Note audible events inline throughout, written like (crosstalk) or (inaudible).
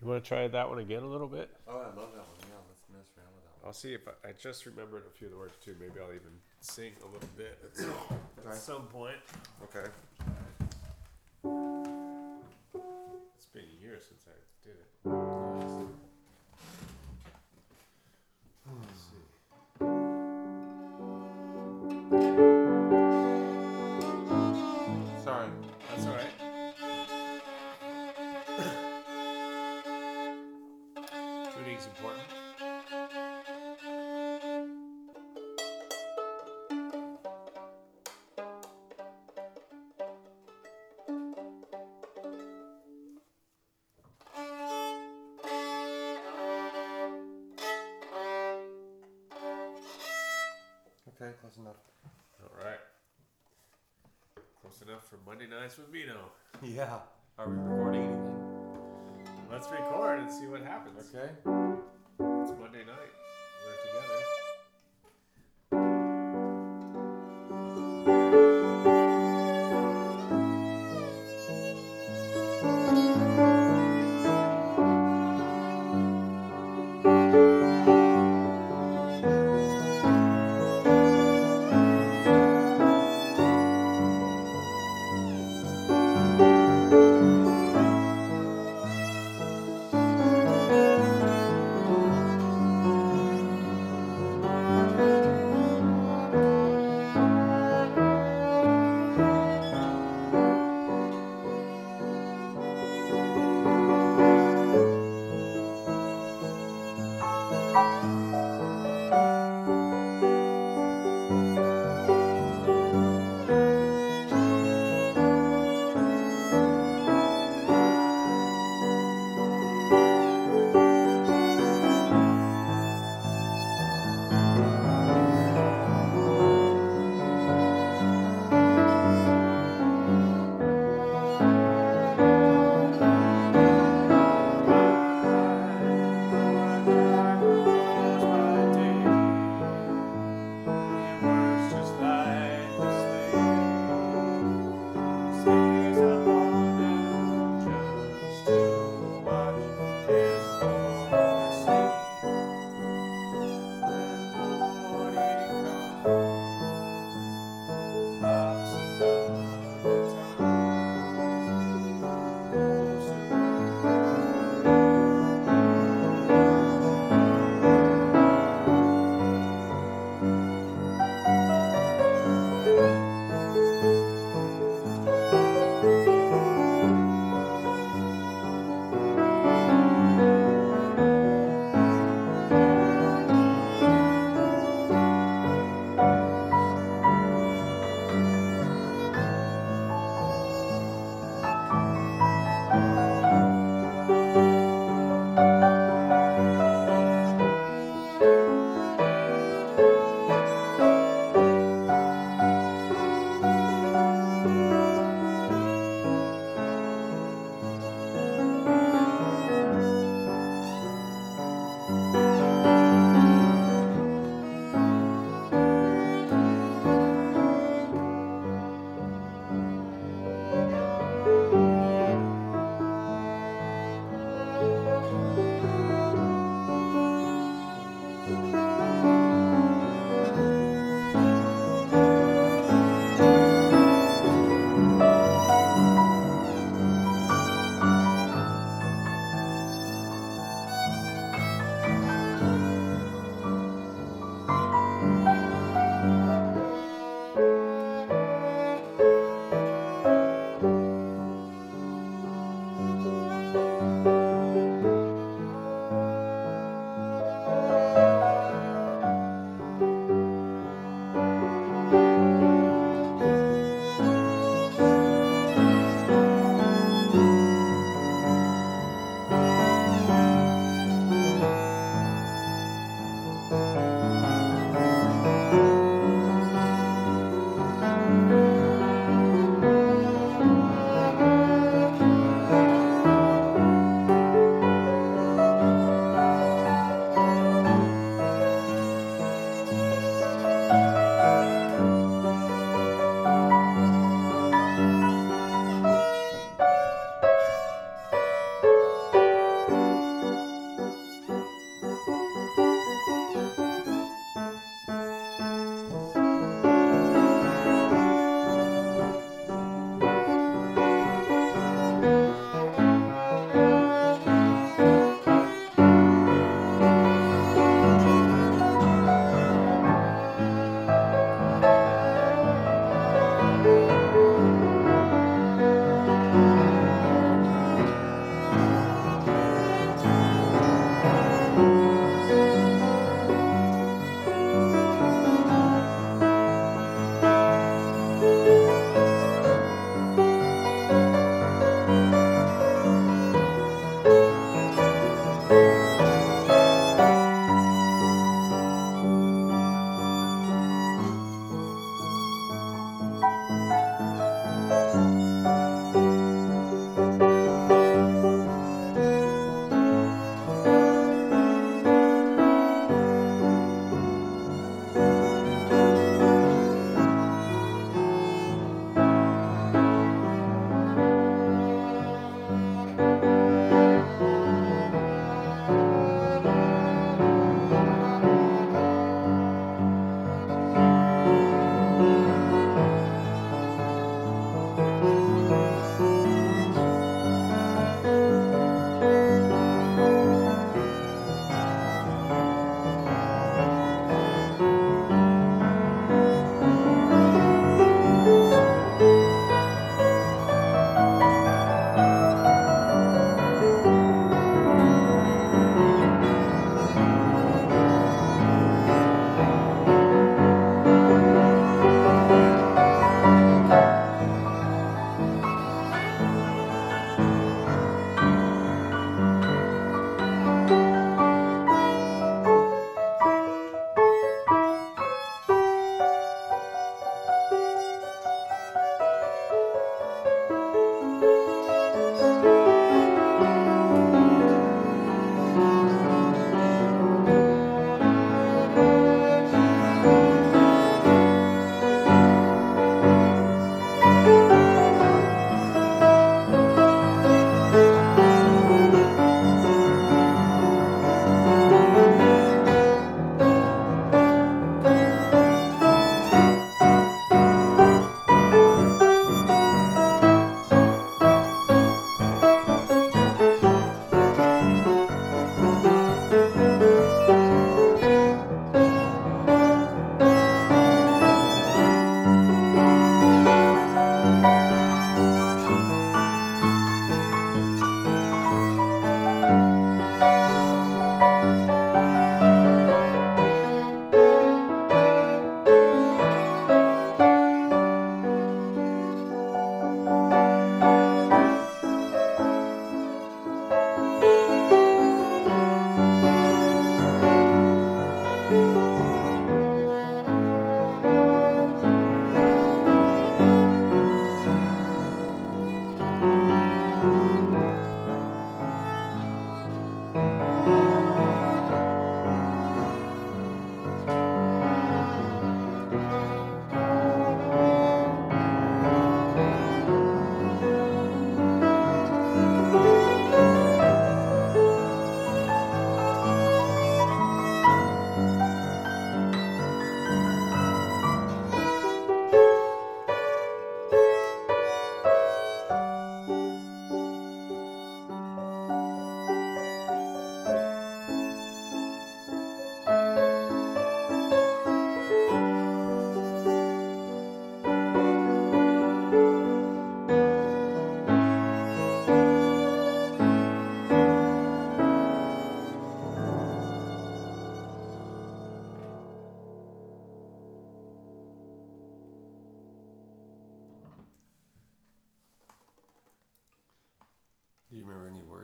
You want to try that one again a little bit? Oh, I love that one. Yeah, let's mess around with that one. I'll see if I, I just remembered a few of the words too. Maybe I'll even sing a little bit at some, (coughs) Okay. at some point. Okay. It's been years since I did it. Hmm. Let's see. Okay, close enough. All right. Close enough for Monday nights with Vino. Yeah. Are we recording anything? Let's record and see what happens. Okay. It's Monday night.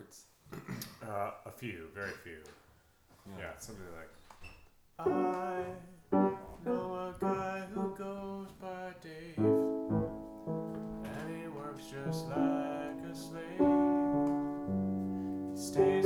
Words? Uh, a few, very few. Yeah, something like. I know a guy who goes by Dave, and he works just like a slave. He stays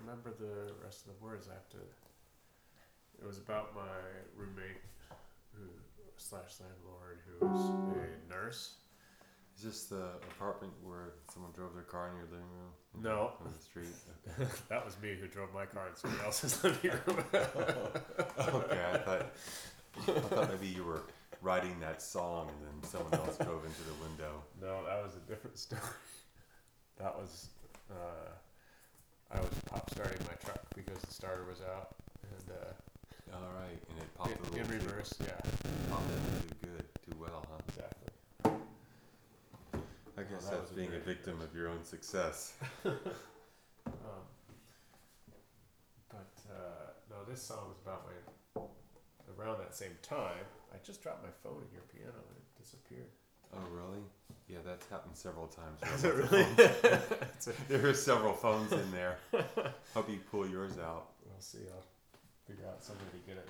remember the rest of the words. I have to. It was about my roommate, who slash landlord, who was a nurse. Is this the apartment where someone drove their car in your living room? No. On the street? (laughs) that was me who drove my car in someone else's living room. (laughs) okay, I thought, I thought maybe you were writing that song and then someone else drove into the window. no, that was a different story. (laughs) That was. Uh, I was pop starting my truck because the starter was out, and uh, All right, and it popped a in, little in too, reverse. Yeah, popped a little too good, too well, huh? exactly. I guess that that's was being a victim of your own success. (laughs) (laughs) Um, but uh, no, this song was about my. Around that same time, I just dropped my phone in your piano and it disappeared. Oh, really? Yeah, that's happened several times. (laughs) Is There it are really? (laughs) (laughs) there are several phones in there. Hope you pull yours out. We'll see. I'll figure out some way to get it.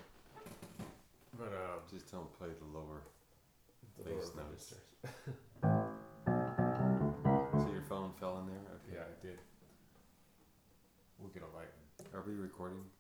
But um, Just don't play the lower. the Bass lower notes. So your phone fell in there. Okay. Yeah, I did. We'll get a light. Are we recording this?